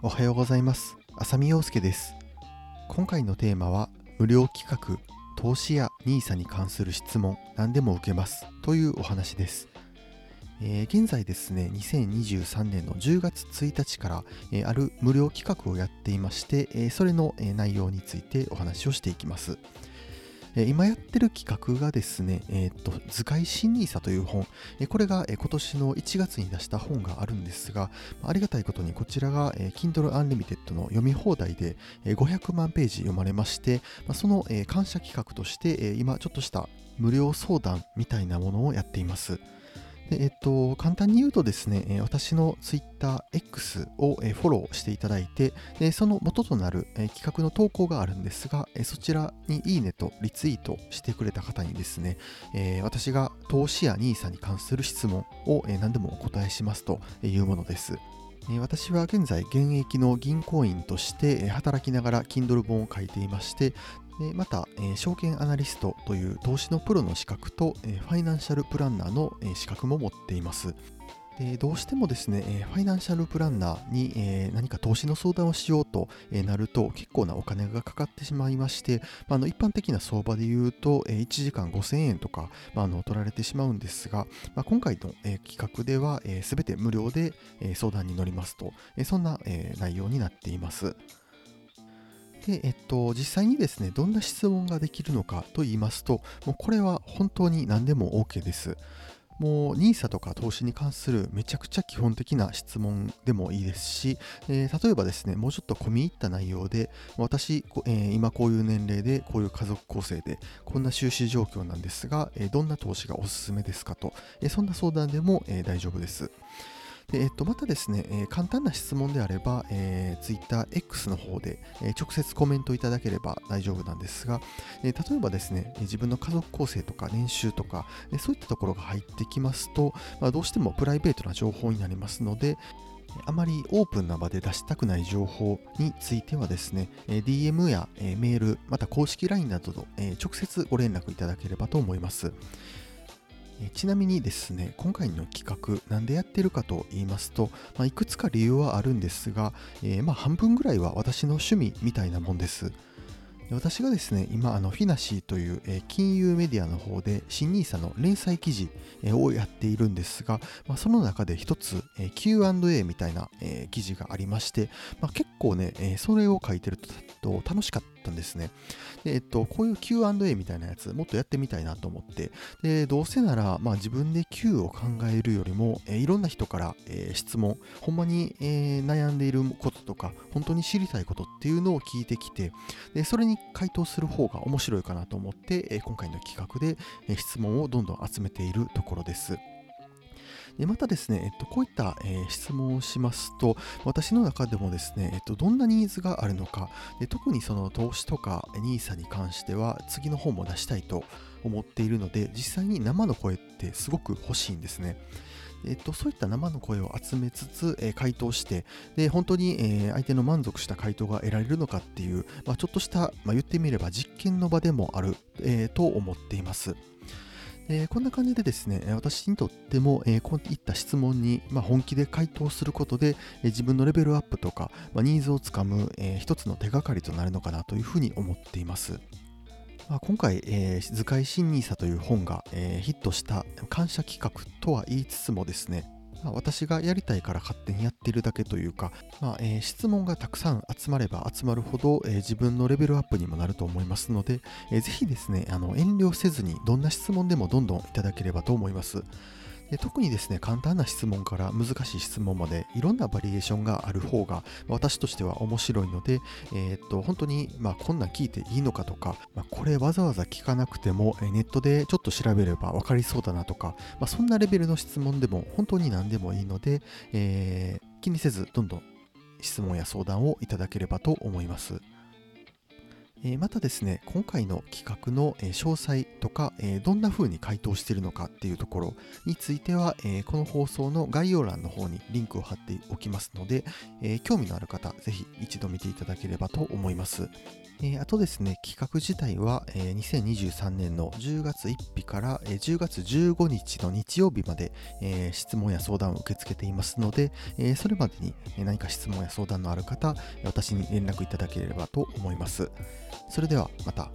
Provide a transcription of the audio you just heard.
おはようございます。浅見陽介です。今回のテーマは無料企画投資や NISA に関する質問何でも受けます。というお話です。えー、現在ですね、2023年の10月1日から、えー、ある無料企画をやっていまして、えー、それの、え内容についてお話をしていきます。え今やってる企画がですね、えー、と図解新 NISA という本、えこれが、え今年の1月に出した本があるんですが、ありがたいことにこちらが、え Kindle Unlimited の読み放題で、え500万ページ読まれまして、まその、え感謝企画として、え今ちょっとした無料相談みたいなものをやっています。でえっと、簡単に言うとですね、私の TwitterX をフォローしていただいて、でその元となる企画の投稿があるんですが、そちらにいいねとリツイートしてくれた方にですね、私が投資や NISA に関する質問を何でもお答えしますというものです。私は現在現役の銀行員として働きながら Kindle 本を書いていましてでまた、えー、証券アナリストという投資のプロの資格と、えー、ファイナンシャルプランナーの、えー、資格も持っています。でどうしてもですね、えファイナンシャルプランナーに、え何か投資の相談をしようと、えなると結構なお金がかかってしまいまして、まあ、の一般的な相場で言うと、え1時間5000円とか、まあ、の取られてしまうんですが、まあ、今回の、え企画では、えー、全て無料で、え相談に乗りますと、えそんな、え内容になっています。で、えっと、実際にですね、どんな質問ができるのかと言いますと、もうこれは本当に何でも OK です。もう NISA とか投資に関するめちゃくちゃ基本的な質問でもいいですし、えー、例えばですね、もうちょっと込み入った内容で、私、えー、今こういう年齢で、こういう家族構成で、こんな収支状況なんですが、えー、どんな投資がおすすめですかと、えそんな相談でも、え大丈夫です。で、えっと、またですね、えー、簡単な質問であれば、えー、TwitterX の方で、えー、直接コメントいただければ大丈夫なんですが、え例えばですね、自分の家族構成とか年収とか、えそういったところが入ってきますと、まあ、どうしてもプライベートな情報になりますので、あまりオープンな場で出したくない情報についてはですね、DM やメール、また公式 LINE などと直接ご連絡いただければと思います。ちなみにですね、今回の企画、なんでやってるかと言いますと、まあ、いくつか理由はあるんですが、えー、まあ半分ぐらいは私の趣味みたいなもんです。私がですね、今、あのフィナシーという、金融メディアの方で、新 NISA の連載記事、をやっているんですが、まあ、その中で一つ、Q&A みたいな、記事がありまして、まあ、結構ね、それを書いてると楽しかったたんですね。で、えっと、こういう Q&A みたいなやつ、もっとやってみたいなと思って、で、どうせなら、まあ自分で Q を考えるよりも、えー、いろんな人から、えー、質問、ほんまに、えー、悩んでいることとか、本当に知りたいことっていうのを聞いてきて、で、それに回答する方が面白いかなと思って、え、今回の企画で、え、質問をどんどん集めているところです。でまたですね、えっと、こういった、えー、質問をしますと、私の中でもですね、えっと、どんなニーズがあるのか、で特にその投資とか NISA に関しては、次の本も出したいと思っているので、実際に生の声ってすごく欲しいんですね。えっと、そういった生の声を集めつつ、えー、回答して、で、本当に、えー、相手の満足した回答が得られるのかっていう、まあ、ちょっとした、まあ、言ってみれば実験の場でもある、えー、と思っています。えー、こんな感じでですね、私にとっても、えー、こういった質問に、まあ、本気で回答することで、えー、自分のレベルアップとか、まあ、ニーズをつかむ、えー、一つの手がかりとなるのかなというふうに思っています。まあ、今回、えー、図解新 NISA という本が、えー、ヒットした感謝企画とは言いつつもですね、まあ、私がやりたいから勝手にやっているだけというか、まあえー、質問がたくさん集まれば集まるほど、えー、自分のレベルアップにもなると思いますので、えー、ぜひですねあの遠慮せずにどんな質問でもどんどんいただければと思います。で特にですね、簡単な質問から難しい質問までいろんなバリエーションがある方が私としては面白いので、えー、っと本当に、まあ、こんなん聞いていいのかとか、まあ、これわざわざ聞かなくてもネットでちょっと調べれば分かりそうだなとか、まあ、そんなレベルの質問でも本当に何でもいいので、えー、気にせずどんどん質問や相談をいただければと思います。またですね、今回の企画の詳細とか、どんな風に回答しているのかっていうところについては、この放送の概要欄の方にリンクを貼っておきますので、興味のある方、ぜひ一度見ていただければと思います。あとですね、企画自体は、えー2023年の10月1日から、えー10月15日の日曜日まで、質問や相談を受け付けていますので、それまでに何か質問や相談のある方、私に連絡いただければと思います。それではまた。